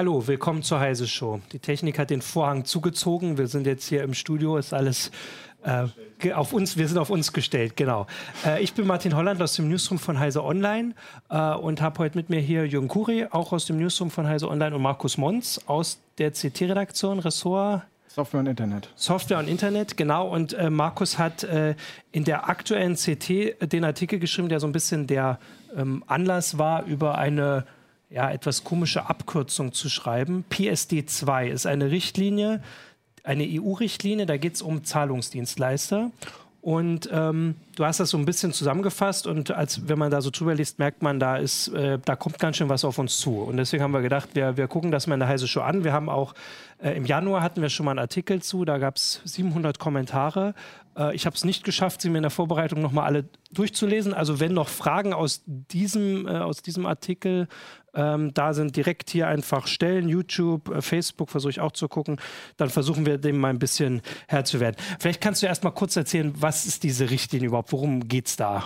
Hallo, willkommen zur Heise Show. Die Technik hat den Vorhang zugezogen. Wir sind jetzt hier im Studio, ist alles äh, auf uns, wir sind auf uns gestellt, genau. Äh, ich bin Martin Holland aus dem Newsroom von Heise Online äh, und habe heute mit mir hier Jürgen Kuri, auch aus dem Newsroom von Heise Online und Markus Mons aus der CT-Redaktion, Ressort Software und Internet. Software und Internet, genau. Und äh, Markus hat äh, in der aktuellen CT den Artikel geschrieben, der so ein bisschen der ähm, Anlass war, über eine ja, etwas komische Abkürzung zu schreiben. PSD 2 ist eine Richtlinie, eine EU-Richtlinie, da geht es um Zahlungsdienstleister. Und ähm, du hast das so ein bisschen zusammengefasst und als wenn man da so drüber liest, merkt man, da ist, äh, da kommt ganz schön was auf uns zu. Und deswegen haben wir gedacht, wir, wir gucken das mal in der Heise Show an. Wir haben auch äh, im Januar hatten wir schon mal einen Artikel zu, da gab es 700 Kommentare. Äh, ich habe es nicht geschafft, sie mir in der Vorbereitung nochmal alle durchzulesen. Also wenn noch Fragen aus diesem, äh, aus diesem Artikel ähm, da sind, direkt hier einfach stellen. YouTube, äh, Facebook versuche ich auch zu gucken. Dann versuchen wir dem mal ein bisschen Herr zu werden. Vielleicht kannst du erst mal kurz erzählen, was ist diese Richtlinie überhaupt? Worum geht es da?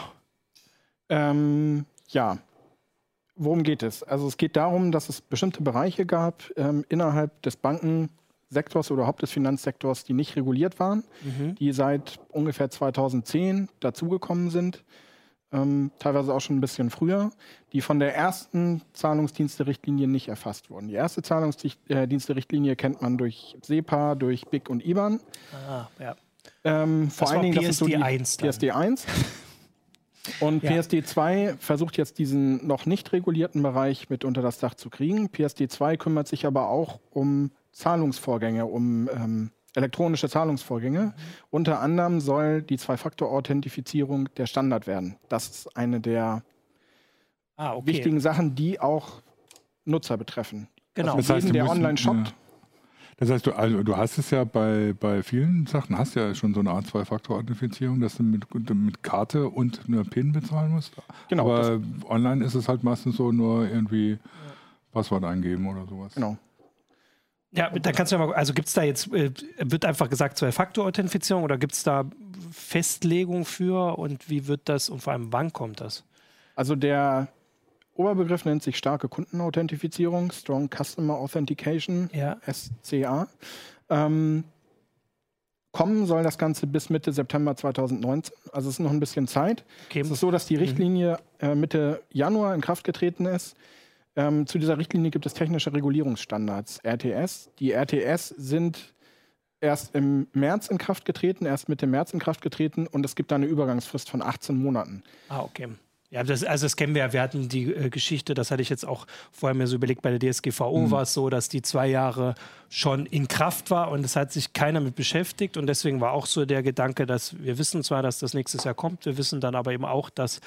Ähm, ja, worum geht es? Also es geht darum, dass es bestimmte Bereiche gab ähm, innerhalb des Bankensektors oder überhaupt des Finanzsektors, die nicht reguliert waren, mhm. die seit ungefähr 2010 dazugekommen sind ähm, teilweise auch schon ein bisschen früher, die von der ersten Zahlungsdienste-Richtlinie nicht erfasst wurden. Die erste Zahlungsdienste-Richtlinie kennt man durch SEPA, durch BIC und IBAN. Ah, ja. Ähm, vor allen Dingen, das ist so die PSD 1. Und ja. PSD 2 versucht jetzt diesen noch nicht regulierten Bereich mit unter das Dach zu kriegen. PSD 2 kümmert sich aber auch um Zahlungsvorgänge, um ähm, elektronische Zahlungsvorgänge. Mhm. Unter anderem soll die Zwei-Faktor-Authentifizierung der Standard werden. Das ist eine der ah, okay. wichtigen Sachen, die auch Nutzer betreffen. Genau. Also das heißt, der online shoppt. Ja. Das heißt, du, also, du hast es ja bei, bei vielen Sachen, hast ja schon so eine Art Zwei-Faktor-Authentifizierung, dass du mit, mit Karte und einer PIN bezahlen musst. Genau. Aber online ist es halt meistens so nur irgendwie. Passwort eingeben oder sowas. Genau. Ja, da kannst du ja mal, also gibt es da jetzt, äh, wird einfach gesagt Zwei-Faktor-Authentifizierung oder gibt es da Festlegung für und wie wird das und vor allem wann kommt das? Also der Oberbegriff nennt sich starke Kundenauthentifizierung, Strong Customer Authentication, ja. SCA. Ähm, kommen soll das Ganze bis Mitte September 2019. Also es ist noch ein bisschen Zeit. Okay. Es ist so, dass die mhm. Richtlinie äh, Mitte Januar in Kraft getreten ist. Ähm, zu dieser Richtlinie gibt es technische Regulierungsstandards, RTS. Die RTS sind erst im März in Kraft getreten, erst Mitte März in Kraft getreten und es gibt da eine Übergangsfrist von 18 Monaten. Ah, okay. Ja, das, also das kennen wir ja. Wir hatten die äh, Geschichte, das hatte ich jetzt auch vorher mir so überlegt, bei der DSGVO mhm. war es so, dass die zwei Jahre schon in Kraft war und es hat sich keiner mit beschäftigt. Und deswegen war auch so der Gedanke, dass wir wissen zwar, dass das nächstes Jahr kommt, wir wissen dann aber eben auch, dass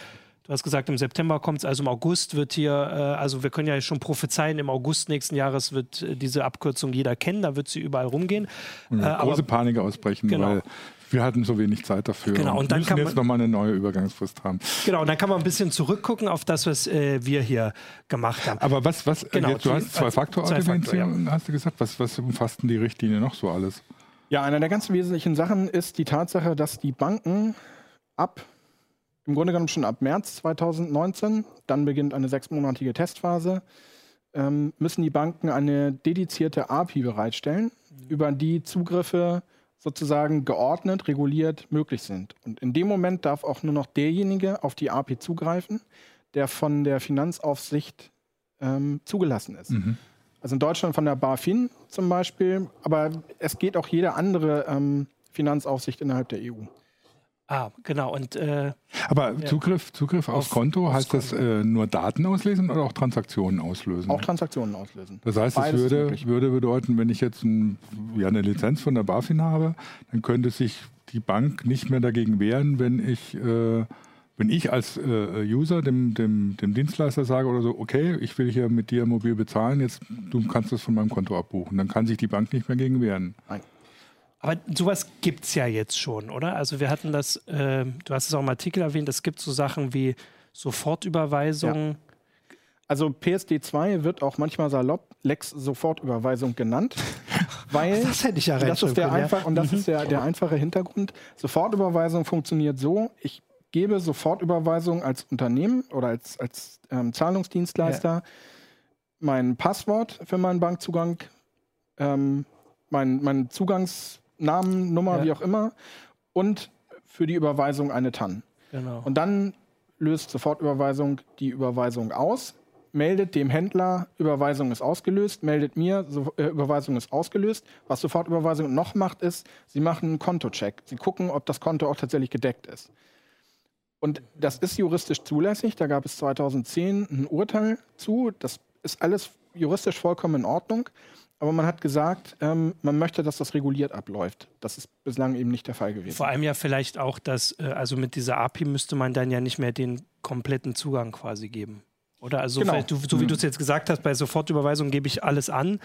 Du hast gesagt, im September kommt es, also im August wird hier, äh, also wir können ja schon prophezeien, im August nächsten Jahres wird äh, diese Abkürzung jeder kennen, da wird sie überall rumgehen. Und eine äh, große aber, Panik ausbrechen, genau. weil wir hatten so wenig Zeit dafür. Genau, und dann müssen kann man jetzt nochmal eine neue Übergangsfrist haben. Genau, und dann kann man ein bisschen zurückgucken auf das, was äh, wir hier gemacht haben. Aber was, was genau, jetzt, du hast zwei Faktor Authentifizierung, ja. hast du gesagt, was, was umfasst denn die Richtlinie noch so alles? Ja, eine der ganz wesentlichen Sachen ist die Tatsache, dass die Banken ab im Grunde genommen schon ab März 2019, dann beginnt eine sechsmonatige Testphase, ähm, müssen die Banken eine dedizierte API bereitstellen, mhm. über die Zugriffe sozusagen geordnet, reguliert möglich sind. Und in dem Moment darf auch nur noch derjenige auf die API zugreifen, der von der Finanzaufsicht ähm, zugelassen ist. Mhm. Also in Deutschland von der BaFin zum Beispiel, aber es geht auch jede andere ähm, Finanzaufsicht innerhalb der EU. Ah, genau. Und, äh, Aber ja. Zugriff, Zugriff aufs auf, Konto, heißt das äh, nur Daten auslesen oder auch Transaktionen auslösen? Auch Transaktionen auslösen. Das heißt, es würde, würde bedeuten, wenn ich jetzt ein, ja, eine Lizenz von der BaFin habe, dann könnte sich die Bank nicht mehr dagegen wehren, wenn ich, äh, wenn ich als äh, User dem, dem, dem Dienstleister sage oder so, okay, ich will hier mit dir mobil bezahlen, jetzt du kannst das von meinem Konto abbuchen. Dann kann sich die Bank nicht mehr gegen wehren. Nein. Aber sowas gibt es ja jetzt schon, oder? Also wir hatten das, äh, du hast es auch im Artikel erwähnt, es gibt so Sachen wie Sofortüberweisung. Ja. Also PSD 2 wird auch manchmal salopp Lex Sofortüberweisung genannt. Weil das hätte ich ja das ist der einfach, Und das mhm. ist der, der einfache Hintergrund. Sofortüberweisung funktioniert so, ich gebe Sofortüberweisung als Unternehmen oder als, als ähm, Zahlungsdienstleister ja mein Passwort für meinen Bankzugang, ähm, mein, mein Zugangsnamen, Nummer, Ja. wie auch immer, und für die Überweisung eine TAN. Genau. Und dann löst Sofortüberweisung die Überweisung aus, meldet dem Händler, Überweisung ist ausgelöst, meldet mir, so, äh, Überweisung ist ausgelöst. Was Sofortüberweisung noch macht, ist, sie machen einen Kontocheck. Sie gucken, ob das Konto auch tatsächlich gedeckt ist. Und das ist juristisch zulässig. Da gab es 2010 ein Urteil zu. Das ist alles juristisch vollkommen in Ordnung. Aber man hat gesagt, ähm, man möchte, dass das reguliert abläuft. Das ist bislang eben nicht der Fall gewesen. Vor allem ja vielleicht auch, dass, äh, also mit dieser API müsste man dann ja nicht mehr den kompletten Zugang quasi geben. Oder? Also, Genau. du, so wie du es jetzt gesagt hast, bei Sofortüberweisung gebe ich alles an.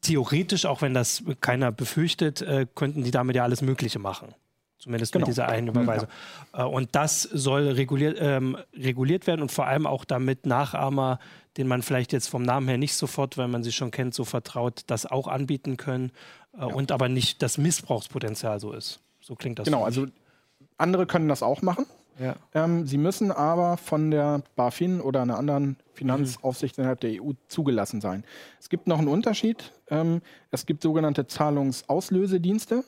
Theoretisch, auch wenn das keiner befürchtet, äh, könnten die damit ja alles Mögliche machen. Zumindest Genau. mit dieser einen Überweisung. Äh, und das soll reguliert, ähm, reguliert werden und vor allem auch damit Nachahmer, den man vielleicht jetzt vom Namen her nicht sofort, weil man sie schon kennt, so vertraut, das auch anbieten können äh, und aber nicht das Missbrauchspotenzial so ist. So klingt das. Genau, also andere können das auch machen. Ja. Ähm, sie müssen aber von der BaFin oder einer anderen Finanzaufsicht innerhalb der EU zugelassen sein. Es gibt noch einen Unterschied. Ähm, es gibt sogenannte Zahlungsauslösedienste,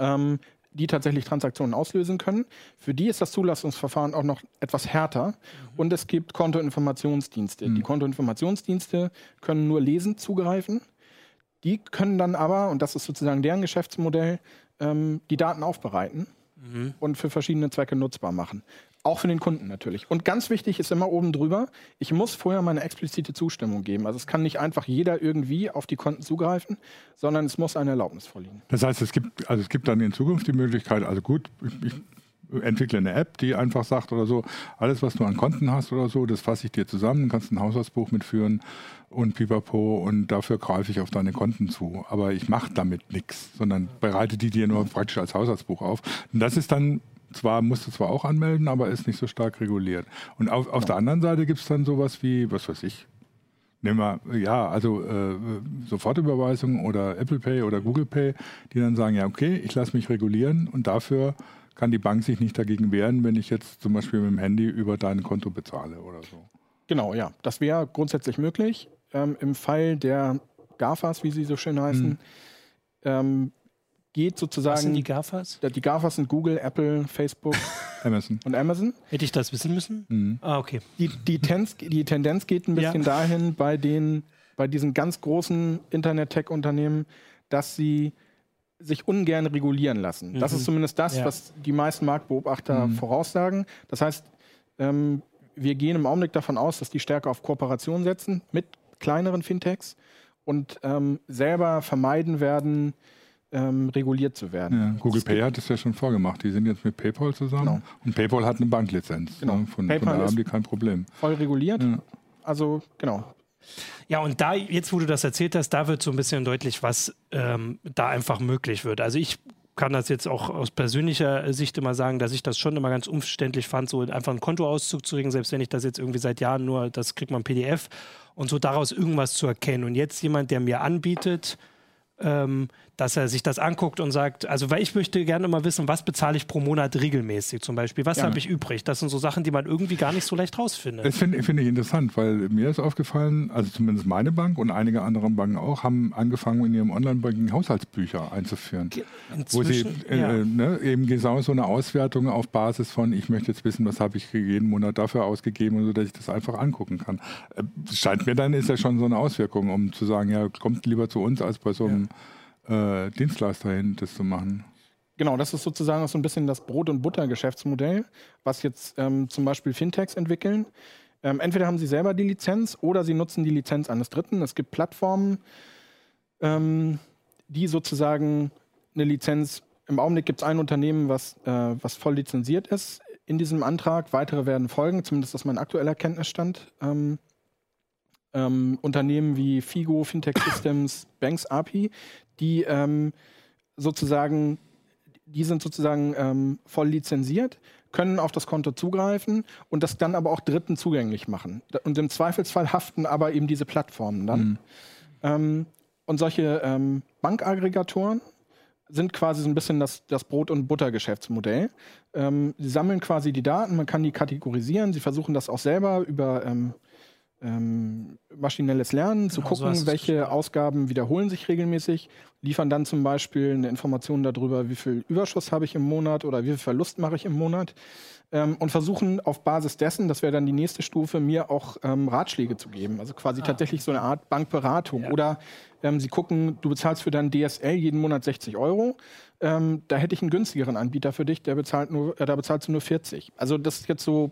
ähm, die tatsächlich Transaktionen auslösen können. Für die ist das Zulassungsverfahren auch noch etwas härter. Und es gibt Kontoinformationsdienste. Die Kontoinformationsdienste können nur lesend zugreifen. Die können dann aber, und das ist sozusagen deren Geschäftsmodell, ähm, die Daten aufbereiten und für verschiedene Zwecke nutzbar machen. Auch für den Kunden natürlich. Und ganz wichtig ist immer oben drüber, ich muss vorher meine explizite Zustimmung geben. Also es kann nicht einfach jeder irgendwie auf die Konten zugreifen, sondern es muss eine Erlaubnis vorliegen. Das heißt, es gibt, also es gibt dann in Zukunft die Möglichkeit, also gut, ich, ich entwickle eine App, die einfach sagt oder so, alles, was du an Konten hast oder so, das fasse ich dir zusammen, kannst ein Haushaltsbuch mitführen und pipapo und dafür greife ich auf deine Konten zu. Aber ich mache damit nichts, sondern bereite die dir nur praktisch als Haushaltsbuch auf. Und das ist dann zwar, musst du zwar auch anmelden, aber ist nicht so stark reguliert. Und auf, auf der anderen Seite gibt es dann sowas wie, was weiß ich, Nehmen wir, ja, also äh, Sofortüberweisung oder Apple Pay oder Google Pay, die dann sagen, ja, okay, ich lasse mich regulieren und dafür kann die Bank sich nicht dagegen wehren, wenn ich jetzt zum Beispiel mit dem Handy über dein Konto bezahle oder so. Genau, ja. Das wäre grundsätzlich möglich. Ähm, Im Fall der GAFAs, wie sie so schön heißen, ähm, geht Was sind sozusagen. die GAFAs? die GAFAs sind Google, Apple, Facebook Amazon. und Amazon. Hätte ich das wissen müssen? Ah, okay. Die, die, Tenz, die Tendenz geht ein bisschen Ja. dahin bei, den, bei diesen ganz großen Internet-Tech-Unternehmen, dass sie sich ungern regulieren lassen. Das Mhm. ist zumindest das, Ja. was die meisten Marktbeobachter voraussagen. Das heißt, ähm, wir gehen im Augenblick davon aus, dass die stärker auf Kooperation setzen mit kleineren Fintechs und ähm, selber vermeiden werden, ähm, reguliert zu werden. Ja, Google Es Pay hat das ja schon vorgemacht. Die sind jetzt mit PayPal zusammen Genau. und PayPal hat eine Banklizenz. Genau. Ne? Von, von PayPal daher ist- haben die kein Problem. Voll reguliert. Ja. Also, genau. Ja, und da, jetzt wo du das erzählt hast, da wird so ein bisschen deutlich, was ähm, da einfach möglich wird. Also ich kann das jetzt auch aus persönlicher Sicht immer sagen, dass ich das schon immer ganz umständlich fand, so einfach einen Kontoauszug zu kriegen, selbst wenn ich das jetzt irgendwie seit Jahren nur, das kriegt man PDF und so daraus irgendwas zu erkennen. Und jetzt jemand, der mir anbietet, ähm, dass er sich das anguckt und sagt, also weil ich möchte gerne mal wissen, was bezahle ich pro Monat regelmäßig zum Beispiel, was Gerne. habe ich übrig? Das sind so Sachen, die man irgendwie gar nicht so leicht rausfindet. Das finde finde ich interessant, weil mir ist aufgefallen, also zumindest meine Bank und einige andere Banken auch, haben angefangen, in ihrem Online-Banking Haushaltsbücher einzuführen. Wo sie Inzwischen, äh, ja. äh, ne, eben genau so eine Auswertung auf Basis von, ich möchte jetzt wissen, was habe ich jeden Monat dafür ausgegeben, und so, dass ich das einfach angucken kann. Äh, scheint mir dann, ist ja schon so eine Auswirkung, um zu sagen, ja, kommt lieber zu uns, als bei so einem äh, Dienstleister hin, das zu machen. Genau, das ist sozusagen auch so ein bisschen das Brot- und Butter-Geschäftsmodell, was jetzt ähm, zum Beispiel Fintechs entwickeln. Ähm, entweder haben sie selber die Lizenz oder sie nutzen die Lizenz eines Dritten. Es gibt Plattformen, ähm, die sozusagen eine Lizenz, im Augenblick gibt es ein Unternehmen, was, äh, was voll lizenziert ist in diesem Antrag. Weitere werden folgen, zumindest das ist mein aktueller Kenntnisstand. Ähm, ähm, Unternehmen wie Figo, Fintech Systems, Banks API, die ähm, sozusagen, die sind sozusagen ähm, voll lizenziert, können auf das Konto zugreifen und das dann aber auch Dritten zugänglich machen. Und im Zweifelsfall haften aber eben diese Plattformen dann. Ähm, und solche ähm, Bankaggregatoren sind quasi so ein bisschen das, das Brot- und Buttergeschäftsmodell. Ähm, sie sammeln quasi die Daten, man kann die kategorisieren, sie versuchen das auch selber über, ähm, maschinelles Lernen, Genau, zu so gucken, du's welche. Ausgaben wiederholen sich regelmäßig, liefern dann zum Beispiel eine Information darüber, wie viel Überschuss habe ich im Monat oder wie viel Verlust mache ich im Monat ähm, und versuchen auf Basis dessen, das wäre dann die nächste Stufe, mir auch ähm, Ratschläge zu geben. Also quasi tatsächlich so eine Art Bankberatung. Ah. Ja. Oder ähm, sie gucken, du bezahlst für dein DSL jeden Monat 60 Euro. Ähm, da hätte ich einen günstigeren Anbieter für dich, der bezahlt nur, äh, da bezahlst du nur 40. Also das ist jetzt so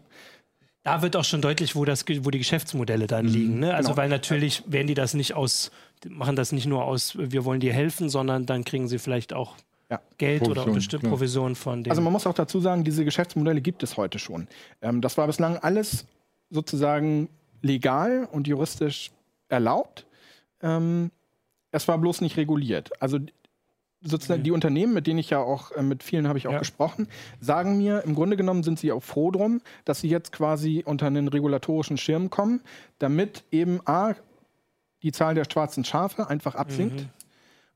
Da wird auch schon deutlich, wo, das, wo die Geschäftsmodelle dann liegen. Ne? Also, genau. weil natürlich werden die das nicht aus, machen das nicht nur aus, wir wollen dir helfen, sondern dann kriegen sie vielleicht auch Ja. Geld oder Provision, bestimmte klar. Provision von dem. Also man muss auch dazu sagen, diese Geschäftsmodelle gibt es heute schon. Ähm, das war bislang alles sozusagen legal und juristisch erlaubt. Ähm, es war bloß nicht reguliert. Also sozusagen die Unternehmen, mit denen ich ja auch, äh, mit vielen habe ich auch Ja. gesprochen, sagen mir, im Grunde genommen sind sie auch froh drum, dass sie jetzt quasi unter einen regulatorischen Schirm kommen, damit eben A, die Zahl der schwarzen Schafe einfach absinkt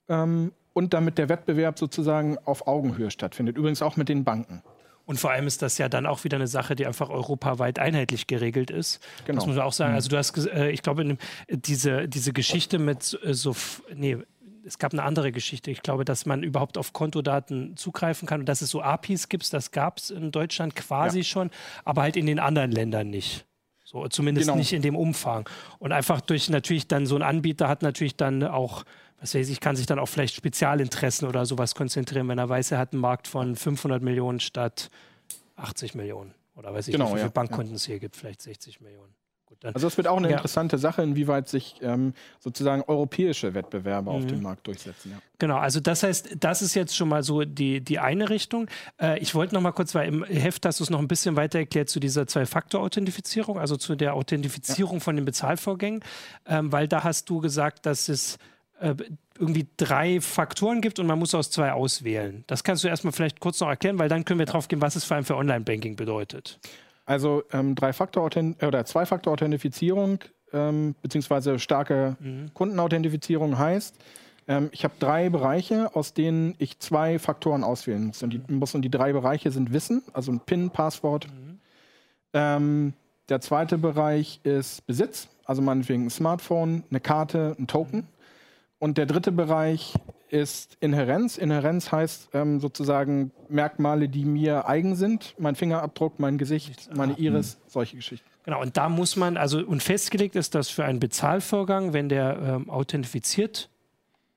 ähm, und damit der Wettbewerb sozusagen auf Augenhöhe stattfindet. Übrigens auch mit den Banken. Und vor allem ist das ja dann auch wieder eine Sache, die einfach europaweit einheitlich geregelt ist. Genau. Das muss man auch sagen. Also du hast, äh, ich glaube, dem- diese, diese Geschichte mit äh, so, nee, es gab eine andere Geschichte. Ich glaube, dass man überhaupt auf Kontodaten zugreifen kann und dass es so APIs gibt, das gab es in Deutschland quasi Ja. schon, aber halt in den anderen Ländern nicht. So, zumindest Genau. nicht in dem Umfang. Und einfach durch natürlich dann so ein Anbieter hat natürlich dann auch, was weiß ich, kann sich dann auf vielleicht Spezialinteressen oder sowas konzentrieren, wenn er weiß, er hat einen Markt von 500 Millionen statt 80 Millionen. Oder weiß ich Genau, nicht, wie viele ja, Bankkonten es hier gibt, vielleicht 60 Millionen. Dann, Also es wird auch eine Ja. interessante Sache, inwieweit sich ähm, sozusagen europäische Wettbewerber auf Mhm. dem Markt durchsetzen. Ja. Genau, also das heißt, das ist jetzt schon mal so die, die eine Richtung. Äh, ich wollte noch mal kurz, weil im Heft hast du es noch ein bisschen weiter erklärt zu dieser Zwei-Faktor-Authentifizierung, also zu der Authentifizierung von den Bezahlvorgängen, ähm, weil da hast du gesagt, dass es äh, irgendwie drei Faktoren gibt und man muss aus zwei auswählen. Das kannst du erstmal vielleicht kurz noch erklären, weil dann können wir drauf gehen, was es vor allem für Online-Banking bedeutet. Also ähm, Drei-Faktor- äh, oder Zwei-Faktor-Authentifizierung ähm, beziehungsweise starke Kundenauthentifizierung heißt, ähm, ich habe drei Bereiche, aus denen ich zwei Faktoren auswählen muss. Und die, muss, und die drei Bereiche sind Wissen, also ein PIN, Passwort. Ähm, der zweite Bereich ist Besitz, also meinetwegen ein Smartphone, eine Karte, ein Token. Und der dritte Bereich ist Inherenz. Inherenz heißt ähm, sozusagen Merkmale, die mir eigen sind. Mein Fingerabdruck, mein Gesicht, meine Iris, solche Geschichten. Genau, und da muss man, also und festgelegt ist, dass für einen Bezahlvorgang, wenn der ähm, authentifiziert,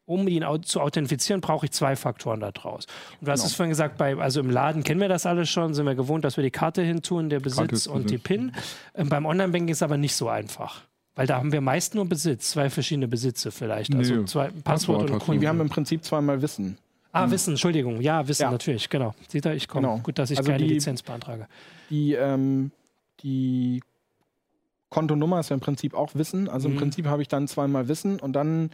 um ihn zu authentifizieren, brauche ich zwei Faktoren daraus. Und du hast Genau. es vorhin gesagt, bei, also im Laden kennen wir das alles schon, sind wir gewohnt, dass wir die Karte hintun, der Besitz und die. PIN. Ähm, beim Online-Banking ist es aber nicht so einfach. Weil da haben wir meist nur Besitz, zwei verschiedene Besitze vielleicht. Also Nee, zwei, Passwort Passwort und. Kunden. Wir haben im Prinzip zweimal Wissen. ah, Wissen, Entschuldigung. Ja, Wissen Ja. natürlich, genau. Seht ihr, ich komme. Genau. Gut, dass ich Also keine die- Lizenz beantrage. Die, ähm, die Kontonummer ist ja im Prinzip auch Wissen. Also Mhm. im Prinzip habe ich dann zweimal Wissen und dann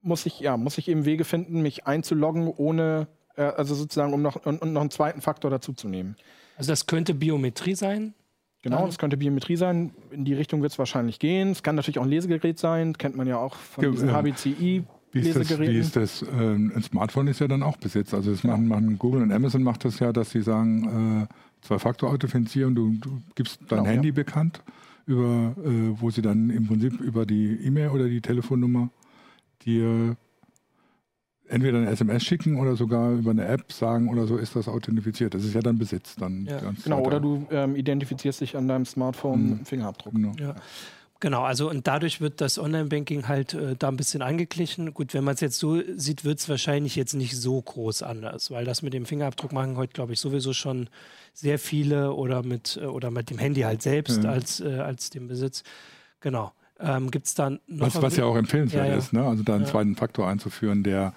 muss ich, ja, muss ich eben Wege finden, mich einzuloggen, ohne, äh, also sozusagen, um noch, und, und noch einen zweiten Faktor dazuzunehmen. Also das könnte Biometrie sein. Genau, Dann- das könnte Biometrie sein. In die Richtung wird es wahrscheinlich gehen. Es kann natürlich auch ein Lesegerät sein, kennt man ja auch von Ja, diesen ähm, HBCI. Wie ist das? Wie ist das ähm, ein Smartphone ist ja dann auch Besitz. Also das machen, machen Google und Amazon macht das ja, dass sie sagen, äh, Zwei-Faktor-Authentifizierung, du, du gibst dein Genau, Handy bekannt, über, äh, wo sie dann im Prinzip über die E-Mail oder die Telefonnummer dir entweder eine SMS schicken oder sogar über eine App sagen oder so ist das authentifiziert. Das ist ja dann Besitz. Dann Ja. ganz Genau, weiter. oder du ähm, identifizierst dich an deinem Smartphone Mhm. mit dem Fingerabdruck. Genau. Ja. Genau, also und dadurch wird das Online-Banking halt äh, da ein bisschen angeglichen. Gut, wenn man es jetzt so sieht, wird es wahrscheinlich jetzt nicht so groß anders, weil das mit dem Fingerabdruck machen heute, glaube ich, sowieso schon sehr viele oder mit, äh, oder mit dem Handy halt selbst Ja. als, äh, als dem Besitz. Genau. Ähm, Gibt es dann noch. Was, was ja auch empfehlenswert Ja, ja. ist, ne? also da einen Ja. zweiten Faktor einzuführen, der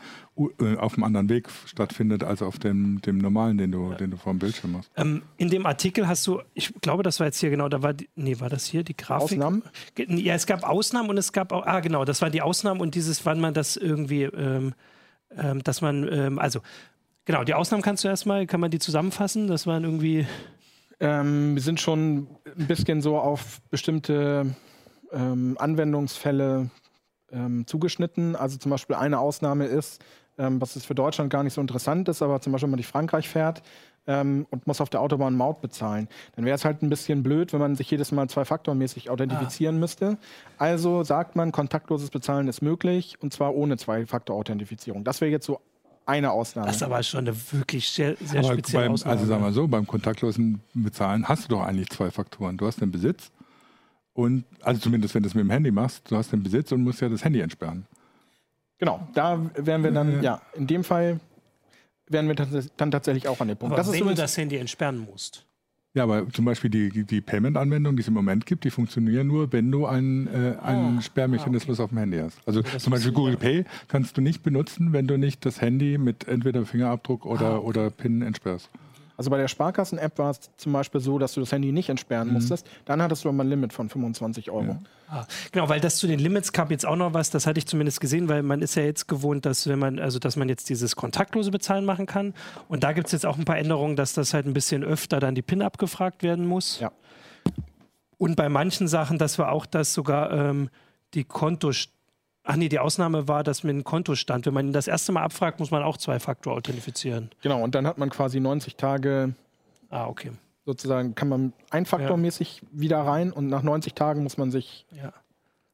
äh, auf einem anderen Weg stattfindet als auf dem, dem normalen, den du, den du vor dem Bildschirm hast. ähm, in dem Artikel hast du, ich glaube, das war jetzt hier genau, da war die, nee, war das hier die Grafik? Ausnahmen? Ja, es gab Ausnahmen und es gab auch, ah genau, das waren die Ausnahmen und dieses, wann man das irgendwie, ähm, ähm, dass man, ähm, also genau, die Ausnahmen kannst du erstmal, kann man die zusammenfassen? Das waren irgendwie, Ähm, wir sind schon ein bisschen so auf bestimmte ähm, Anwendungsfälle ähm, zugeschnitten. Also zum Beispiel eine Ausnahme ist, ähm, was jetzt für Deutschland gar nicht so interessant ist, aber zum Beispiel, wenn man durch Frankreich fährt, ähm, und muss auf der Autobahn Maut bezahlen. Dann wäre es halt ein bisschen blöd, wenn man sich jedes Mal zwei-Faktor-mäßig authentifizieren ah. müsste. Also sagt man, kontaktloses Bezahlen ist möglich und zwar ohne Zwei-Faktor-Authentifizierung. Das wäre jetzt so eine Ausnahme. Das ist aber schon eine wirklich sehr, sehr aber spezielle beim, Ausnahme. Also sagen wir so, beim kontaktlosen Bezahlen hast du doch eigentlich zwei Faktoren. Du hast den Besitz und, also zumindest wenn du es mit dem Handy machst, du hast den Besitz und musst ja das Handy entsperren. Genau, da wären wir dann, ja, in dem Fall wären wir dann tatsächlich auch an dem Punkt. Aber das wenn du das Handy entsperren musst. Ja, aber zum Beispiel die, die Payment-Anwendungen, die es im Moment gibt, die funktionieren nur, wenn du einen, äh, einen ah, Sperrmechanismus ah, okay. auf dem Handy hast. Also ja, zum Beispiel Google Pay kannst du nicht benutzen, wenn du nicht das Handy mit entweder Fingerabdruck oder, ah, okay. oder PIN entsperrst. Also bei der Sparkassen-App war es zum Beispiel so, dass du das Handy nicht entsperren mhm. musstest. Dann hattest du aber ein Limit von 25 Euro. Ja. Ah, genau, weil das zu den Limits gab jetzt auch noch was, das hatte ich zumindest gesehen, weil man ist ja jetzt gewohnt, dass wenn man, also dass man jetzt dieses kontaktlose Bezahlen machen kann. Und da gibt es jetzt auch ein paar Änderungen, dass das halt ein bisschen öfter dann die PIN abgefragt werden muss. Ja. Und bei manchen Sachen, das war auch das sogar ähm, die Kontostellung Ach nee, die Ausnahme war, dass mit dem Kontostand, wenn man ihn das erste Mal abfragt, muss man auch zwei Faktor authentifizieren. Genau, und dann hat man quasi 90 Tage. Ah, okay. Sozusagen kann man einfaktormäßig ja. wieder rein und nach 90 Tagen muss man sich ja.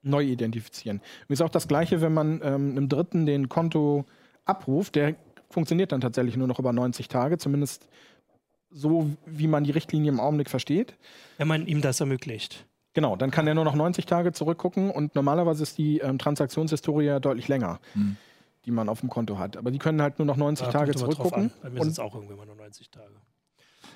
neu identifizieren. Und ist auch das Gleiche, wenn man ähm, einem Dritten den Konto abruft, der funktioniert dann tatsächlich nur noch über 90 Tage, zumindest so, wie man die Richtlinie im Augenblick versteht. Wenn man ihm das ermöglicht. Genau, dann kann er nur noch 90 Tage zurückgucken und normalerweise ist die ähm, Transaktionshistorie ja deutlich länger, hm. die man auf dem Konto hat. Aber die können halt nur noch 90 da Tage zurückgucken. Bei mir sind es auch irgendwie mal nur 90 Tage.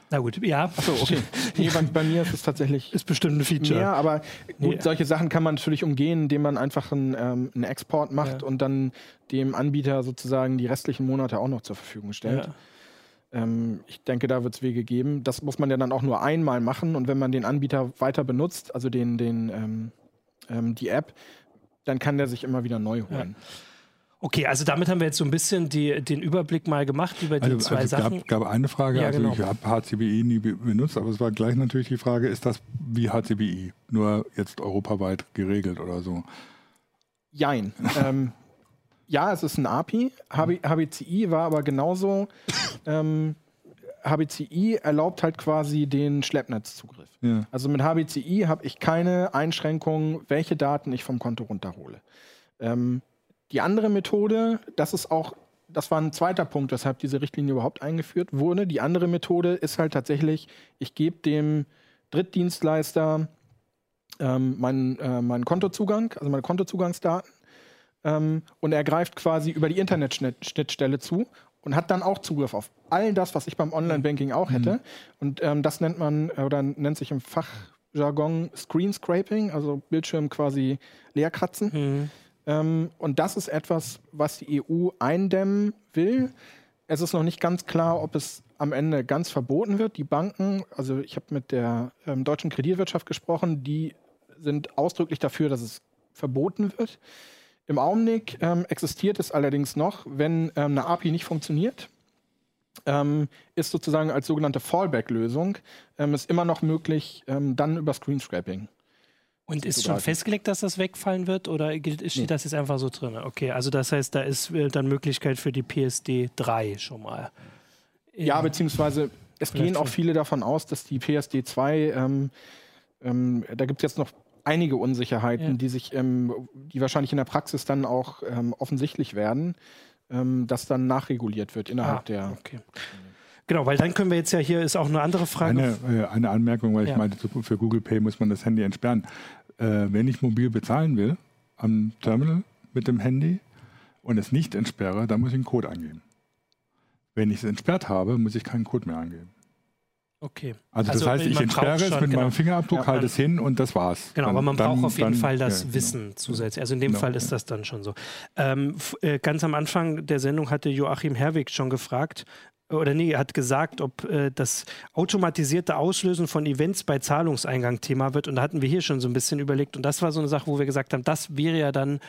Na gut, ja. Achso, okay. nee, bei, bei, mir ist es tatsächlich. Ist bestimmt ein Feature. Ja, aber gut, nee. solche Sachen kann man natürlich umgehen, indem man einfach einen, ähm, einen Export macht ja. und dann dem Anbieter sozusagen die restlichen Monate auch noch zur Verfügung stellt. Ja. Ähm, ich denke, da wird es Wege geben. Das muss man ja dann auch nur einmal machen und wenn man den Anbieter weiter benutzt, also den, den, ähm, ähm, die App, dann kann der sich immer wieder neu holen. Ja. Okay, also damit haben wir jetzt so ein bisschen die, den Überblick mal gemacht über die also, zwei also Sachen. Es gab, gab, eine Frage, ja, also genau. ich habe HCBI nie benutzt, aber es war gleich natürlich die Frage, ist das wie HCBI, nur jetzt europaweit geregelt oder so? Jein. ähm, ja, es ist ein API. HBCI war aber genauso. Ähm, HBCI erlaubt halt quasi den Schleppnetzzugriff. Ja. Also mit HBCI habe ich keine Einschränkung, welche Daten ich vom Konto runterhole. Ähm, die andere Methode, das ist auch, das war ein zweiter Punkt, weshalb diese Richtlinie überhaupt eingeführt wurde. Die andere Methode ist halt tatsächlich, ich gebe dem Drittdienstleister ähm, meinen, äh, meinen Kontozugang, also meine Kontozugangsdaten ähm, und er greift quasi über die Internetschnittstelle zu und hat dann auch Zugriff auf all das, was ich beim Online-Banking auch hätte. Mhm. Und ähm, das nennt man oder nennt sich im Fachjargon Screen Scraping, also Bildschirm quasi leerkratzen. Mhm. Ähm, und das ist etwas, was die EU eindämmen will. Es ist noch nicht ganz klar, ob es am Ende ganz verboten wird. Die Banken, also ich habe mit der ähm, deutschen Kreditwirtschaft gesprochen, die sind ausdrücklich dafür, dass es verboten wird. Im Augenblick ähm, existiert es allerdings noch, wenn ähm, eine API nicht funktioniert, ähm, ist sozusagen als sogenannte Fallback-Lösung ähm, ist immer noch möglich, ähm, dann über Screenscraping. Und ist schon festgelegt, dass das wegfallen wird oder steht nee. das jetzt einfach so drin? Okay, also das heißt, da ist äh, dann Möglichkeit für die PSD 3 schon mal. Ja, beziehungsweise es gehen auch viele davon aus, dass die PSD 2, ähm, ähm, da gibt es jetzt noch einige Unsicherheiten, ja. die sich, ähm, die wahrscheinlich in der Praxis dann auch ähm, offensichtlich werden, ähm, dass dann nachreguliert wird innerhalb ah, der. Okay. Genau, weil dann können wir jetzt ja hier ist auch eine andere Frage. Eine, äh, eine Anmerkung, weil ja. ich meinte, für Google Pay muss man das Handy entsperren. Äh, wenn ich mobil bezahlen will am Terminal mit dem Handy und es nicht entsperre, dann muss ich einen Code eingeben. Wenn ich es entsperrt habe, muss ich keinen Code mehr eingeben. Okay. Also, also das heißt, ich entsperre es mit genau. meinem Fingerabdruck, ja, halte es hin und das war's. Genau, dann, aber man dann, braucht auf jeden dann, Fall das ja, genau. Wissen genau. zusätzlich. Also in dem genau, Fall ist das dann schon so. Ähm, äh, ganz am Anfang der Sendung hatte Joachim Herwig schon gefragt, oder nee, er hat gesagt, ob äh, das automatisierte Auslösen von Events bei Zahlungseingang Thema wird. Und da hatten wir hier schon so ein bisschen überlegt. Und das war so eine Sache, wo wir gesagt haben, das wäre ja dann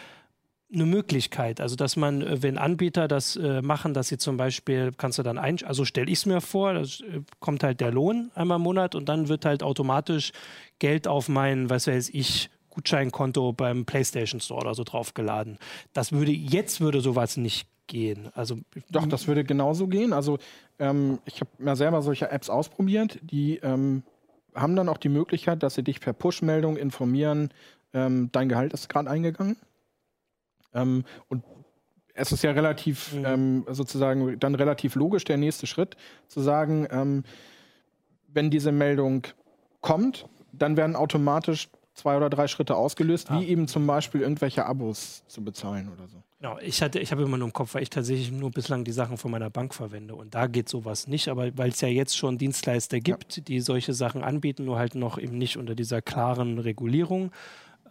eine Möglichkeit. Also, dass man, äh, wenn Anbieter das äh, machen, dass sie zum Beispiel, kannst du dann ein, also stelle ich es mir vor, da äh, kommt halt der Lohn einmal im Monat und dann wird halt automatisch Geld auf mein, was weiß ich, Gutscheinkonto beim PlayStation Store oder so draufgeladen. Das würde, jetzt würde sowas nicht gehen. Also Doch, das würde genauso gehen. Also ähm, ich habe mir selber solche Apps ausprobiert, die ähm, haben dann auch die Möglichkeit, dass sie dich per Push-Meldung informieren, ähm, dein Gehalt ist gerade eingegangen. Ähm, und es ist ja relativ mhm. ähm, sozusagen dann relativ logisch der nächste Schritt, zu sagen, ähm, wenn diese Meldung kommt, dann werden automatisch zwei oder drei Schritte ausgelöst, ah. wie eben zum Beispiel irgendwelche Abos zu bezahlen oder so. Genau, ich hatte, ich habe immer nur im Kopf, weil ich tatsächlich nur bislang die Sachen von meiner Bank verwende und da geht sowas nicht, aber weil es ja jetzt schon Dienstleister gibt, ja. die solche Sachen anbieten, nur halt noch eben nicht unter dieser klaren Regulierung,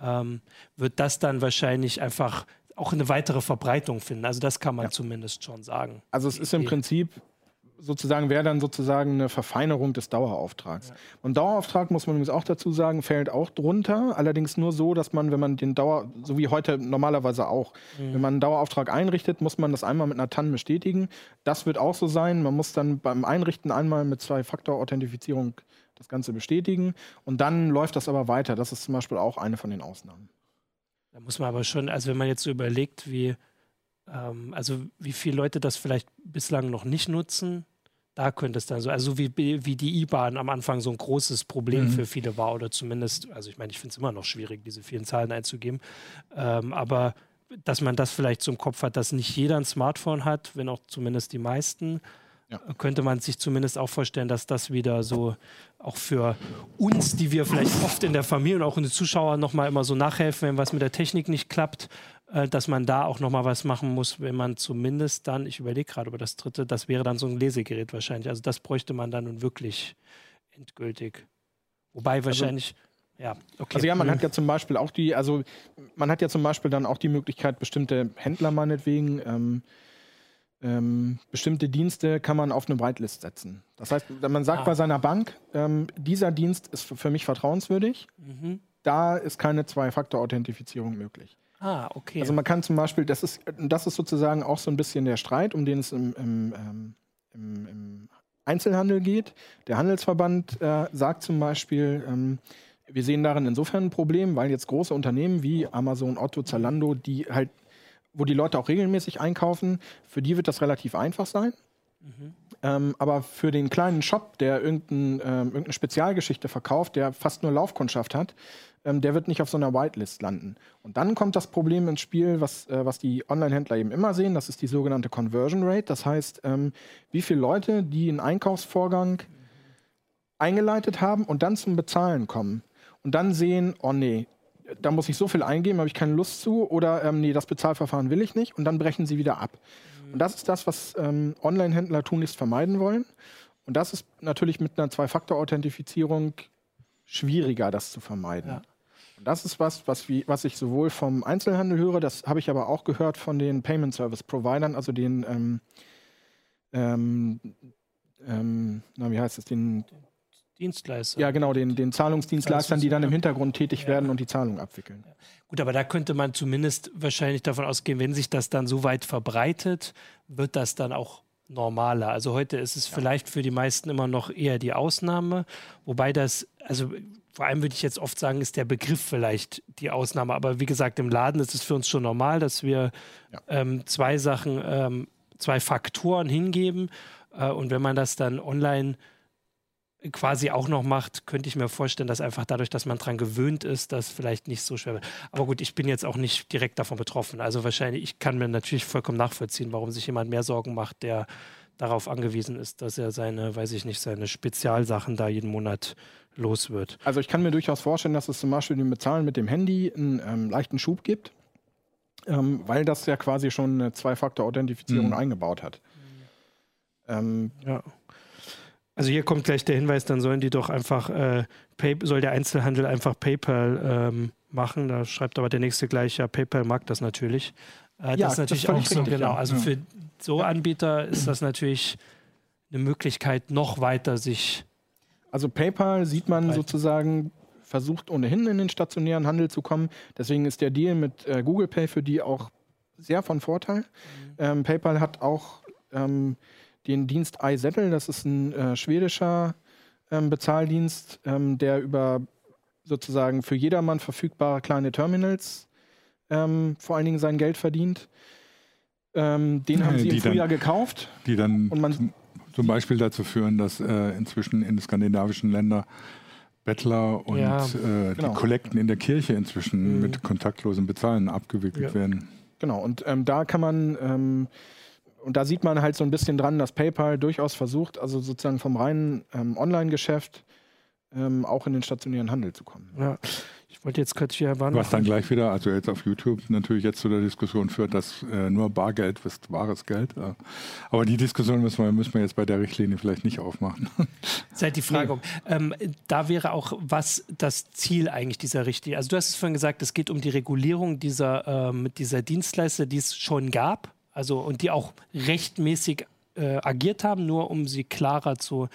ähm, wird das dann wahrscheinlich einfach auch eine weitere Verbreitung finden. Also das kann man ja. zumindest schon sagen. Also es ist im Prinzip sozusagen wäre dann sozusagen eine Verfeinerung des Dauerauftrags. Ja. Und Dauerauftrag muss man übrigens auch dazu sagen, fällt auch drunter. Allerdings nur so, dass man, wenn man den Dauer, so wie heute normalerweise auch, mhm. wenn man einen Dauerauftrag einrichtet, muss man das einmal mit einer TAN bestätigen. Das wird auch so sein. Man muss dann beim Einrichten einmal mit Zwei-Faktor-Authentifizierung das Ganze bestätigen. Und dann läuft das aber weiter. Das ist zum Beispiel auch eine von den Ausnahmen. Da muss man aber schon, also wenn man jetzt so überlegt, wie ähm, also wie viele Leute das vielleicht bislang noch nicht nutzen, da könnte es dann so, also wie, wie die IBAN am Anfang so ein großes Problem mhm. für viele war oder zumindest, also ich meine, ich finde es immer noch schwierig, diese vielen Zahlen einzugeben, ähm, aber dass man das vielleicht zum Kopf hat, dass nicht jeder ein Smartphone hat, wenn auch zumindest die meisten, ja. könnte man sich zumindest auch vorstellen, dass das wieder so auch für uns, die wir vielleicht oft in der Familie und auch in den Zuschauern nochmal immer so nachhelfen, wenn was mit der Technik nicht klappt, äh, dass man da auch nochmal was machen muss, wenn man zumindest dann, ich überlege gerade über das dritte, das wäre dann so ein Lesegerät wahrscheinlich. Also das bräuchte man dann nun wirklich endgültig. Wobei also wahrscheinlich. Also, ja, okay. Also ja, man mhm. hat ja zum Beispiel auch die, also man hat ja zum Beispiel dann auch die Möglichkeit, bestimmte Händler meinetwegen, ähm, ähm, bestimmte Dienste kann man auf eine Whitelist setzen. Das heißt, man sagt ah. bei seiner Bank, ähm, dieser Dienst ist für mich vertrauenswürdig, mhm. da ist keine Zwei-Faktor-Authentifizierung möglich. Ah, okay. Also man kann zum Beispiel, das ist, das ist sozusagen auch so ein bisschen der Streit, um den es im, im, ähm, im, im Einzelhandel geht. Der Handelsverband äh, sagt zum Beispiel, ähm, wir sehen darin insofern ein Problem, weil jetzt große Unternehmen wie Amazon, Otto, Zalando, die halt, wo die Leute auch regelmäßig einkaufen, für die wird das relativ einfach sein. Mhm. Ähm, aber für den kleinen Shop, der irgendein, ähm, irgendeine Spezialgeschichte verkauft, der fast nur Laufkundschaft hat, ähm, der wird nicht auf so einer Whitelist landen. Und dann kommt das Problem ins Spiel, was, äh, was die Online-Händler eben immer sehen, das ist die sogenannte Conversion Rate. Das heißt, ähm, wie viele Leute, die einen Einkaufsvorgang eingeleitet haben und dann zum Bezahlen kommen und dann sehen, oh nee, da muss ich so viel eingeben, habe ich keine Lust zu oder ähm, nee, das Bezahlverfahren will ich nicht und dann brechen sie wieder ab. Mhm. Und das ist das, was ähm, Online-Händler tunlichst vermeiden wollen. Und das ist natürlich mit einer Zwei-Faktor-Authentifizierung schwieriger, das zu vermeiden. Ja. Und das ist was, was, wie, was ich sowohl vom Einzelhandel höre, das habe ich aber auch gehört von den Payment Service Providern, also den, ähm, ähm, ähm, na, wie heißt es, den Dienstleister. Ja, genau, den, den Zahlungsdienstleistern, die dann im Hintergrund tätig ja. werden und die Zahlung abwickeln. Ja. Gut, aber da könnte man zumindest wahrscheinlich davon ausgehen, wenn sich das dann so weit verbreitet, wird das dann auch normaler. Also heute ist es ja. vielleicht für die meisten immer noch eher die Ausnahme, wobei das, also vor allem würde ich jetzt oft sagen, ist der Begriff vielleicht die Ausnahme. Aber wie gesagt, im Laden ist es für uns schon normal, dass wir ähm, zwei Sachen, ähm, zwei Faktoren hingeben. Äh, und wenn man das dann online quasi auch noch macht, könnte ich mir vorstellen, dass einfach dadurch, dass man daran gewöhnt ist, das vielleicht nicht so schwer wird. Aber gut, ich bin jetzt auch nicht direkt davon betroffen. Also wahrscheinlich, ich kann mir natürlich vollkommen nachvollziehen, warum sich jemand mehr Sorgen macht, der darauf angewiesen ist, dass er seine, weiß ich nicht, seine Spezialsachen da jeden Monat los wird. Also ich kann mir durchaus vorstellen, dass es zum Beispiel dem Bezahlen mit dem Handy einen ähm, leichten Schub gibt, ähm, weil das ja quasi schon eine Zwei-Faktor-Authentifizierung mhm. eingebaut hat. Ähm, ja. Also hier kommt gleich der Hinweis, dann sollen die doch einfach, äh, Pay, soll der Einzelhandel einfach PayPal ähm, machen. Da schreibt aber der nächste gleich, ja, PayPal mag das natürlich. Äh, ja, das ist natürlich das auch so, richtig, genau. Also ja. für so Anbieter ist das natürlich eine Möglichkeit, noch weiter sich also PayPal sieht man sozusagen versucht ohnehin in den stationären Handel zu kommen. Deswegen ist der Deal mit äh, Google Pay für die auch sehr von Vorteil. Mhm. Ähm, PayPal hat auch ähm, den Dienst iSettle, das ist ein äh, schwedischer ähm, Bezahldienst, ähm, der über sozusagen für jedermann verfügbare kleine Terminals ähm, vor allen Dingen sein Geld verdient. Ähm, den haben sie im Frühjahr dann, gekauft. Die dann und man, zum, zum Beispiel dazu führen, dass äh, inzwischen in den skandinavischen Ländern Bettler und ja, äh, genau. die Kollekten in der Kirche inzwischen mhm. mit kontaktlosem Bezahlen abgewickelt ja. werden. Genau, und ähm, da kann man, ähm, und da sieht man halt so ein bisschen dran, dass PayPal durchaus versucht, also sozusagen vom reinen ähm, Online-Geschäft ähm, auch in den stationären Handel zu kommen. Ja. Ich wollte jetzt kurz hier warnen. Was dann gleich wieder, also jetzt auf YouTube natürlich jetzt zu der Diskussion führt, dass äh, nur Bargeld ist wahres Geld. Äh. Aber die Diskussion müssen wir, müssen wir jetzt bei der Richtlinie vielleicht nicht aufmachen. Seit die Frage, nee. ähm, da wäre auch was das Ziel eigentlich dieser Richtlinie. Also du hast es vorhin gesagt, es geht um die Regulierung dieser, ähm, dieser Dienstleister, die es schon gab, also und die auch rechtmäßig äh, agiert haben, nur um sie klarer zu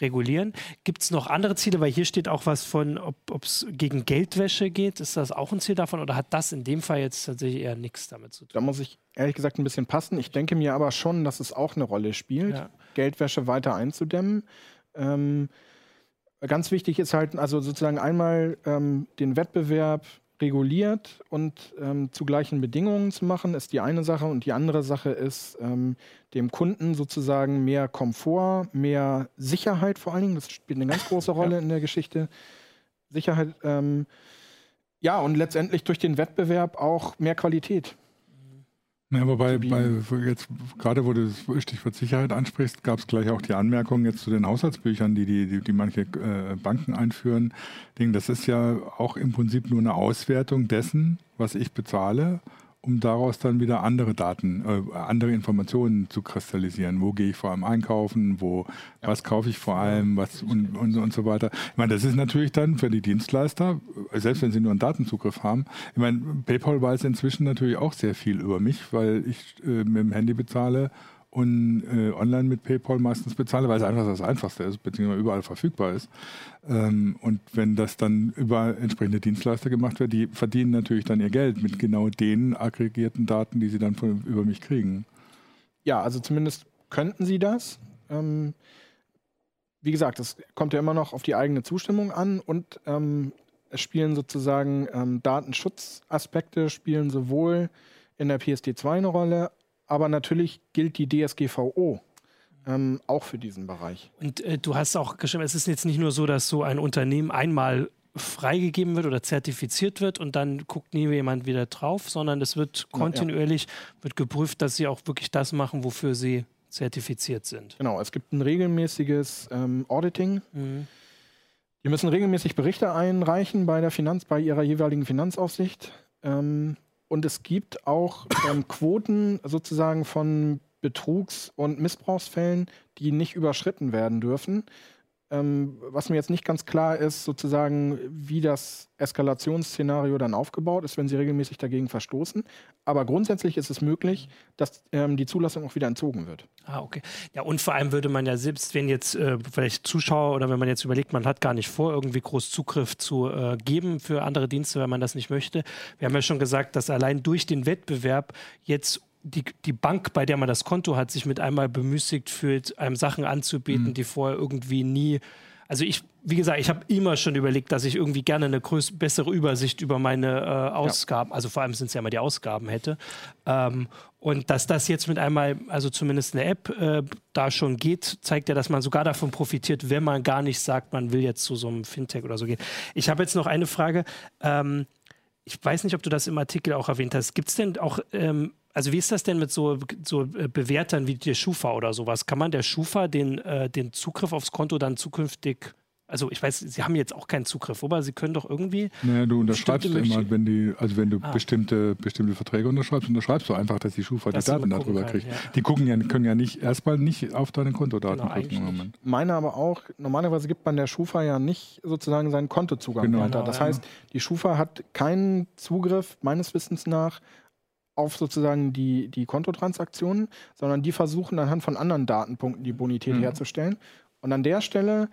regulieren. Gibt es noch andere Ziele? Weil hier steht auch was von, ob es gegen Geldwäsche geht. Ist das auch ein Ziel davon oder hat das in dem Fall jetzt tatsächlich eher nichts damit zu tun? Da muss ich ehrlich gesagt ein bisschen passen. Ich denke mir aber schon, dass es auch eine Rolle spielt, ja. Geldwäsche weiter einzudämmen. Ähm, ganz wichtig ist halt, also sozusagen einmal ähm, den Wettbewerb reguliert und ähm, zu gleichen Bedingungen zu machen, ist die eine Sache. Und die andere Sache ist, ähm, dem Kunden sozusagen mehr Komfort, mehr Sicherheit vor allen Dingen, das spielt eine ganz große Rolle ja. in der Geschichte. Sicherheit, ähm, ja, und letztendlich durch den Wettbewerb auch mehr Qualität. Ja, aber bei, bei jetzt gerade wo du das Stichwort Sicherheit ansprichst, gab es gleich auch die Anmerkung jetzt zu den Haushaltsbüchern, die, die, die, die manche äh, Banken einführen. Das ist ja auch im Prinzip nur eine Auswertung dessen, was ich bezahle um daraus dann wieder andere Daten, äh, andere Informationen zu kristallisieren. Wo gehe ich vor allem einkaufen, wo, ja. was kaufe ich vor allem, was und, und, und so weiter. Ich meine, das ist natürlich dann für die Dienstleister, selbst wenn sie nur einen Datenzugriff haben. Ich meine, PayPal weiß inzwischen natürlich auch sehr viel über mich, weil ich äh, mit dem Handy bezahle und äh, online mit PayPal meistens bezahle, weil es einfach das Einfachste ist, beziehungsweise überall verfügbar ist. Ähm, und wenn das dann über entsprechende Dienstleister gemacht wird, die verdienen natürlich dann ihr Geld mit genau den aggregierten Daten, die sie dann von, über mich kriegen. Ja, also zumindest könnten sie das. Ähm, wie gesagt, es kommt ja immer noch auf die eigene Zustimmung an und ähm, es spielen sozusagen ähm, Datenschutzaspekte spielen sowohl in der PSD2 eine Rolle, aber natürlich gilt die DSGVO ähm, auch für diesen Bereich. Und äh, du hast auch geschrieben, es ist jetzt nicht nur so, dass so ein Unternehmen einmal freigegeben wird oder zertifiziert wird und dann guckt nie jemand wieder drauf, sondern es wird kontinuierlich wird geprüft, dass sie auch wirklich das machen, wofür sie zertifiziert sind. Genau, es gibt ein regelmäßiges ähm, Auditing. Mhm. Die müssen regelmäßig Berichte einreichen bei der Finanz, bei ihrer jeweiligen Finanzaufsicht. Ähm, und es gibt auch ähm, Quoten sozusagen von Betrugs- und Missbrauchsfällen, die nicht überschritten werden dürfen. Ähm, was mir jetzt nicht ganz klar ist, sozusagen, wie das Eskalationsszenario dann aufgebaut ist, wenn sie regelmäßig dagegen verstoßen. Aber grundsätzlich ist es möglich, dass ähm, die Zulassung auch wieder entzogen wird. Ah, okay. Ja, und vor allem würde man ja selbst, wenn jetzt äh, vielleicht Zuschauer oder wenn man jetzt überlegt, man hat gar nicht vor, irgendwie groß Zugriff zu äh, geben für andere Dienste, wenn man das nicht möchte. Wir haben ja schon gesagt, dass allein durch den Wettbewerb jetzt die, die Bank, bei der man das Konto hat, sich mit einmal bemüßigt fühlt, einem Sachen anzubieten, mhm. die vorher irgendwie nie. Also ich, wie gesagt, ich habe immer schon überlegt, dass ich irgendwie gerne eine größ bessere Übersicht über meine äh, Ausgaben, ja. also vor allem sind es ja immer die Ausgaben hätte. Ähm, und dass das jetzt mit einmal, also zumindest eine App äh, da schon geht, zeigt ja, dass man sogar davon profitiert, wenn man gar nicht sagt, man will jetzt zu so einem Fintech oder so gehen. Ich habe jetzt noch eine Frage. Ähm, ich weiß nicht, ob du das im Artikel auch erwähnt hast. Gibt es denn auch ähm, also wie ist das denn mit so, so äh, Bewertern wie der Schufa oder sowas? Kann man der Schufa den, äh, den Zugriff aufs Konto dann zukünftig also ich weiß, Sie haben jetzt auch keinen Zugriff, aber Sie können doch irgendwie. Naja, du unterschreibst immer, wenn die, also wenn du ah. bestimmte, bestimmte Verträge unterschreibst, unterschreibst du einfach, dass die Schufa dass die Daten darüber kann, kriegt. Ja. Die gucken ja, können ja nicht erstmal nicht auf deine Kontodaten genau, gucken. Meine aber auch, normalerweise gibt man der Schufa ja nicht sozusagen seinen Kontozugang genau. weiter. Das genau, heißt, die Schufa hat keinen Zugriff, meines Wissens nach, auf sozusagen die, die Kontotransaktionen, sondern die versuchen anhand von anderen Datenpunkten die Bonität mhm. herzustellen. Und an der Stelle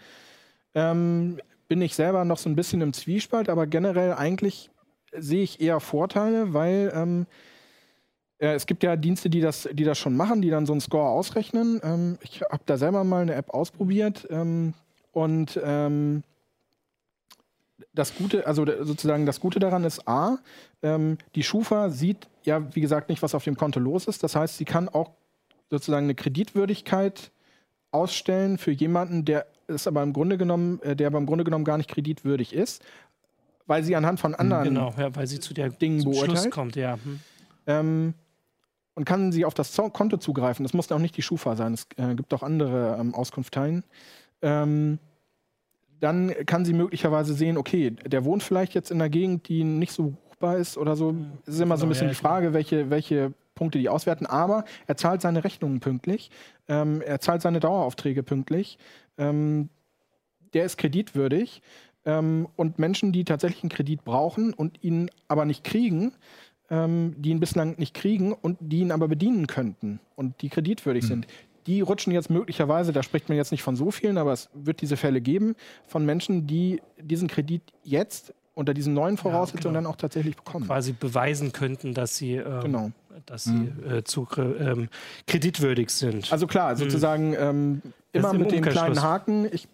ähm, bin ich selber noch so ein bisschen im Zwiespalt, aber generell eigentlich sehe ich eher Vorteile, weil ähm, äh, es gibt ja Dienste, die das, die das schon machen, die dann so einen Score ausrechnen. Ähm, ich habe da selber mal eine App ausprobiert ähm, und ähm, das Gute, also sozusagen das Gute daran ist A, ähm, die Schufa sieht ja, wie gesagt, nicht, was auf dem Konto los ist. Das heißt, sie kann auch sozusagen eine Kreditwürdigkeit ausstellen für jemanden, der ist aber im Grunde genommen, äh, der aber im Grunde genommen gar nicht kreditwürdig ist, weil sie anhand von anderen genau, ja, weil sie zu der Dingen beurteilt. Schluss kommt, ja. Hm. Ähm, und kann sie auf das Konto zugreifen. Das muss auch nicht die Schufa sein. Es äh, gibt auch andere ähm, Auskunftteilen. Ähm, dann kann sie möglicherweise sehen, okay, der wohnt vielleicht jetzt in einer Gegend, die nicht so buchbar ist oder so. Es ist immer so ein bisschen die Frage, welche, welche Punkte die auswerten. Aber er zahlt seine Rechnungen pünktlich. Ähm, er zahlt seine Daueraufträge pünktlich. Ähm, der ist kreditwürdig. Ähm, und Menschen, die tatsächlich einen Kredit brauchen und ihn aber nicht kriegen, ähm, die ihn bislang nicht kriegen und die ihn aber bedienen könnten und die kreditwürdig mhm. sind, die rutschen jetzt möglicherweise, da spricht man jetzt nicht von so vielen, aber es wird diese Fälle geben, von Menschen, die diesen Kredit jetzt unter diesen neuen Voraussetzungen ja, genau. dann auch tatsächlich bekommen. Quasi beweisen könnten, dass sie, ähm, genau. dass sie mhm. äh, zu, ähm, kreditwürdig sind. Also klar, mhm. sozusagen ähm, immer mit dem kleinen Haken, ich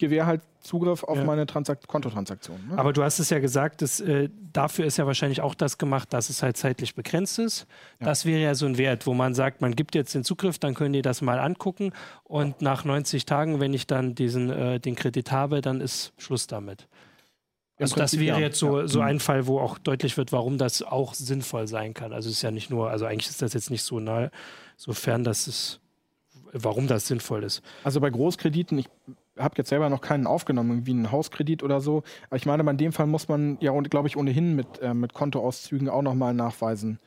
gewähre halt Zugriff auf ja. meine Transakt Kontotransaktionen. Ne? Aber du hast es ja gesagt, dass, äh, dafür ist ja wahrscheinlich auch das gemacht, dass es halt zeitlich begrenzt ist. Ja. Das wäre ja so ein Wert, wo man sagt, man gibt jetzt den Zugriff, dann können die das mal angucken und nach 90 Tagen, wenn ich dann diesen, äh, den Kredit habe, dann ist Schluss damit. Also das wäre ja. jetzt so, so mhm. ein Fall, wo auch deutlich wird, warum das auch sinnvoll sein kann. Also es ist ja nicht nur, also eigentlich ist das jetzt nicht so nahe, sofern das ist, warum das sinnvoll ist. Also bei Großkrediten, ich habe jetzt selber noch keinen aufgenommen, wie einen Hauskredit oder so. Aber ich meine, in dem Fall muss man ja, glaube ich, ohnehin mit, äh, mit Kontoauszügen auch nochmal nachweisen,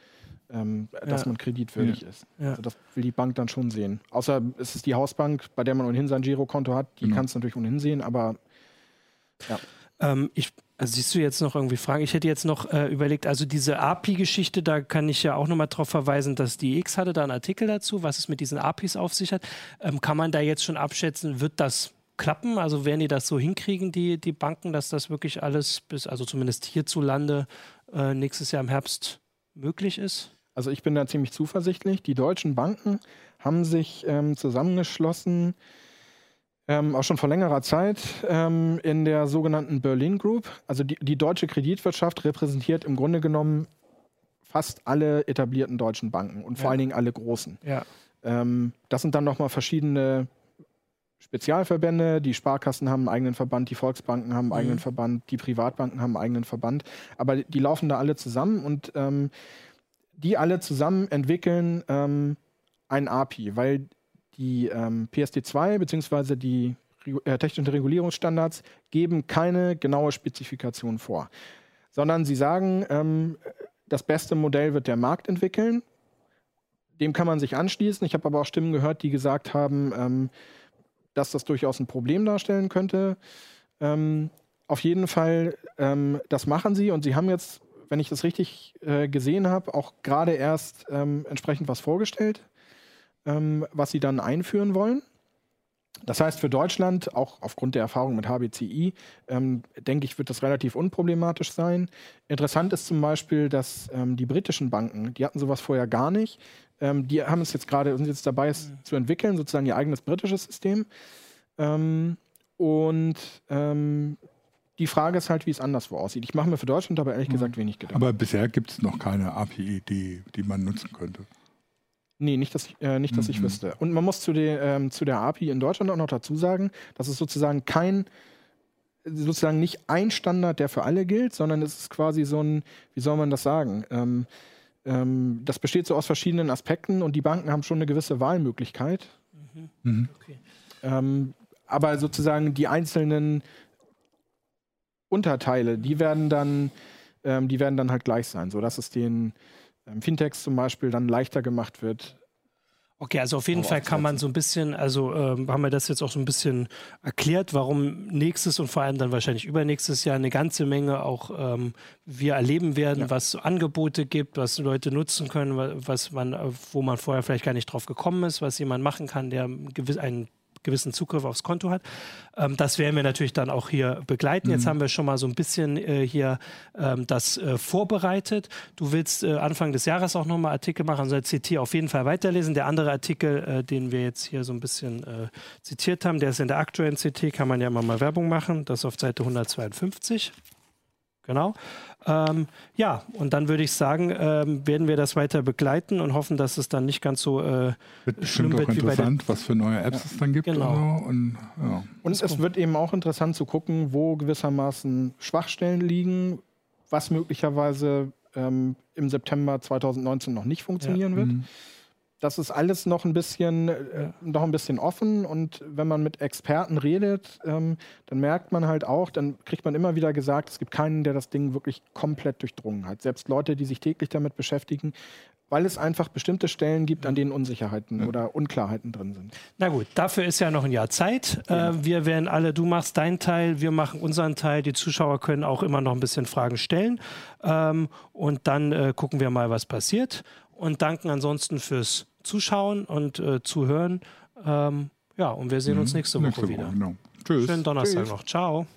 ähm, dass ja. man kreditwürdig ja. ist. Ja. Also das will die Bank dann schon sehen. Außer es ist die Hausbank, bei der man ohnehin sein Girokonto hat, die mhm. kann es natürlich ohnehin sehen, aber ja. Ähm, ich, also siehst du jetzt noch irgendwie Fragen? Ich hätte jetzt noch äh, überlegt, also diese API-Geschichte, da kann ich ja auch nochmal darauf verweisen, dass die X hatte da einen Artikel dazu, was es mit diesen APIs auf sich hat. Ähm, kann man da jetzt schon abschätzen, wird das klappen? Also werden die das so hinkriegen, die, die Banken, dass das wirklich alles bis, also zumindest hierzulande äh, nächstes Jahr im Herbst möglich ist? Also ich bin da ziemlich zuversichtlich. Die deutschen Banken haben sich ähm, zusammengeschlossen, ähm, auch schon vor längerer Zeit, ähm, in der sogenannten Berlin Group. Also die, die deutsche Kreditwirtschaft repräsentiert im Grunde genommen fast alle etablierten deutschen Banken und vor ja. allen Dingen alle großen. Ja. Ähm, das sind dann nochmal verschiedene Spezialverbände, die Sparkassen haben einen eigenen Verband, die Volksbanken haben einen mhm. eigenen Verband, die Privatbanken haben einen eigenen Verband. Aber die laufen da alle zusammen und ähm, die alle zusammen entwickeln ähm, ein API, weil die ähm, PSD2 bzw. die äh, technischen Regulierungsstandards geben keine genaue Spezifikation vor, sondern sie sagen, ähm, das beste Modell wird der Markt entwickeln. Dem kann man sich anschließen. Ich habe aber auch Stimmen gehört, die gesagt haben, ähm, dass das durchaus ein Problem darstellen könnte. Ähm, auf jeden Fall, ähm, das machen sie und sie haben jetzt, wenn ich das richtig äh, gesehen habe, auch gerade erst ähm, entsprechend was vorgestellt, ähm, was sie dann einführen wollen. Das heißt, für Deutschland, auch aufgrund der Erfahrung mit HBCI, ähm, denke ich, wird das relativ unproblematisch sein. Interessant ist zum Beispiel, dass ähm, die britischen Banken, die hatten sowas vorher gar nicht, ähm, die haben es jetzt gerade, sind jetzt dabei, es mhm. zu entwickeln, sozusagen ihr eigenes britisches System. Ähm, und ähm, die Frage ist halt, wie es anderswo aussieht. Ich mache mir für Deutschland aber ehrlich mhm. gesagt wenig Gedanken. Aber bisher gibt es noch keine API, die, die man nutzen könnte. Nee, nicht, dass, ich, äh, nicht, dass mhm. ich wüsste. Und man muss zu, de, ähm, zu der API in Deutschland auch noch dazu sagen, dass es sozusagen kein, sozusagen nicht ein Standard, der für alle gilt, sondern es ist quasi so ein, wie soll man das sagen? Ähm, ähm, das besteht so aus verschiedenen Aspekten und die Banken haben schon eine gewisse Wahlmöglichkeit. Mhm. Mhm. Okay. Ähm, aber sozusagen die einzelnen Unterteile, die werden dann, ähm, die werden dann halt gleich sein, sodass es den Fintechs zum Beispiel dann leichter gemacht wird, Okay, also auf jeden Fall kann man so ein bisschen, also ähm, haben wir das jetzt auch so ein bisschen erklärt, warum nächstes und vor allem dann wahrscheinlich übernächstes Jahr eine ganze Menge auch ähm, wir erleben werden, ja. was Angebote gibt, was Leute nutzen können, was man, wo man vorher vielleicht gar nicht drauf gekommen ist, was jemand machen kann, der einen gewissen Zugriff aufs Konto hat. Ähm, das werden wir natürlich dann auch hier begleiten. Mhm. Jetzt haben wir schon mal so ein bisschen äh, hier ähm, das äh, vorbereitet. Du willst äh, Anfang des Jahres auch nochmal Artikel machen, also CT auf jeden Fall weiterlesen. Der andere Artikel, äh, den wir jetzt hier so ein bisschen äh, zitiert haben, der ist in der aktuellen CT, kann man ja immer mal Werbung machen. Das ist auf Seite 152. Genau. Ähm, ja, und dann würde ich sagen, ähm, werden wir das weiter begleiten und hoffen, dass es dann nicht ganz so äh, wird schlimm wird wie bei den was für neue Apps ja. es dann gibt. Genau. Und, ja. und es wird eben auch interessant zu gucken, wo gewissermaßen Schwachstellen liegen, was möglicherweise ähm, im September 2019 noch nicht funktionieren ja. wird. Mhm das ist alles noch ein bisschen, äh, noch ein bisschen offen. Und wenn man mit Experten redet, ähm, dann merkt man halt auch, dann kriegt man immer wieder gesagt, es gibt keinen, der das Ding wirklich komplett durchdrungen hat. Selbst Leute, die sich täglich damit beschäftigen, weil es einfach bestimmte Stellen gibt, an denen Unsicherheiten ja. oder Unklarheiten drin sind. Na gut, dafür ist ja noch ein Jahr Zeit. Ja. Äh, wir werden alle, du machst deinen Teil, wir machen unseren Teil. Die Zuschauer können auch immer noch ein bisschen Fragen stellen. Ähm, und dann äh, gucken wir mal, was passiert. Und danken ansonsten fürs Zuschauen und äh, Zuhören. Ähm, ja, und wir sehen uns mhm. nächste Woche nächste Woche, wieder. Genau. Tschüss. Schönen Donnerstag Tschüss. noch. Ciao.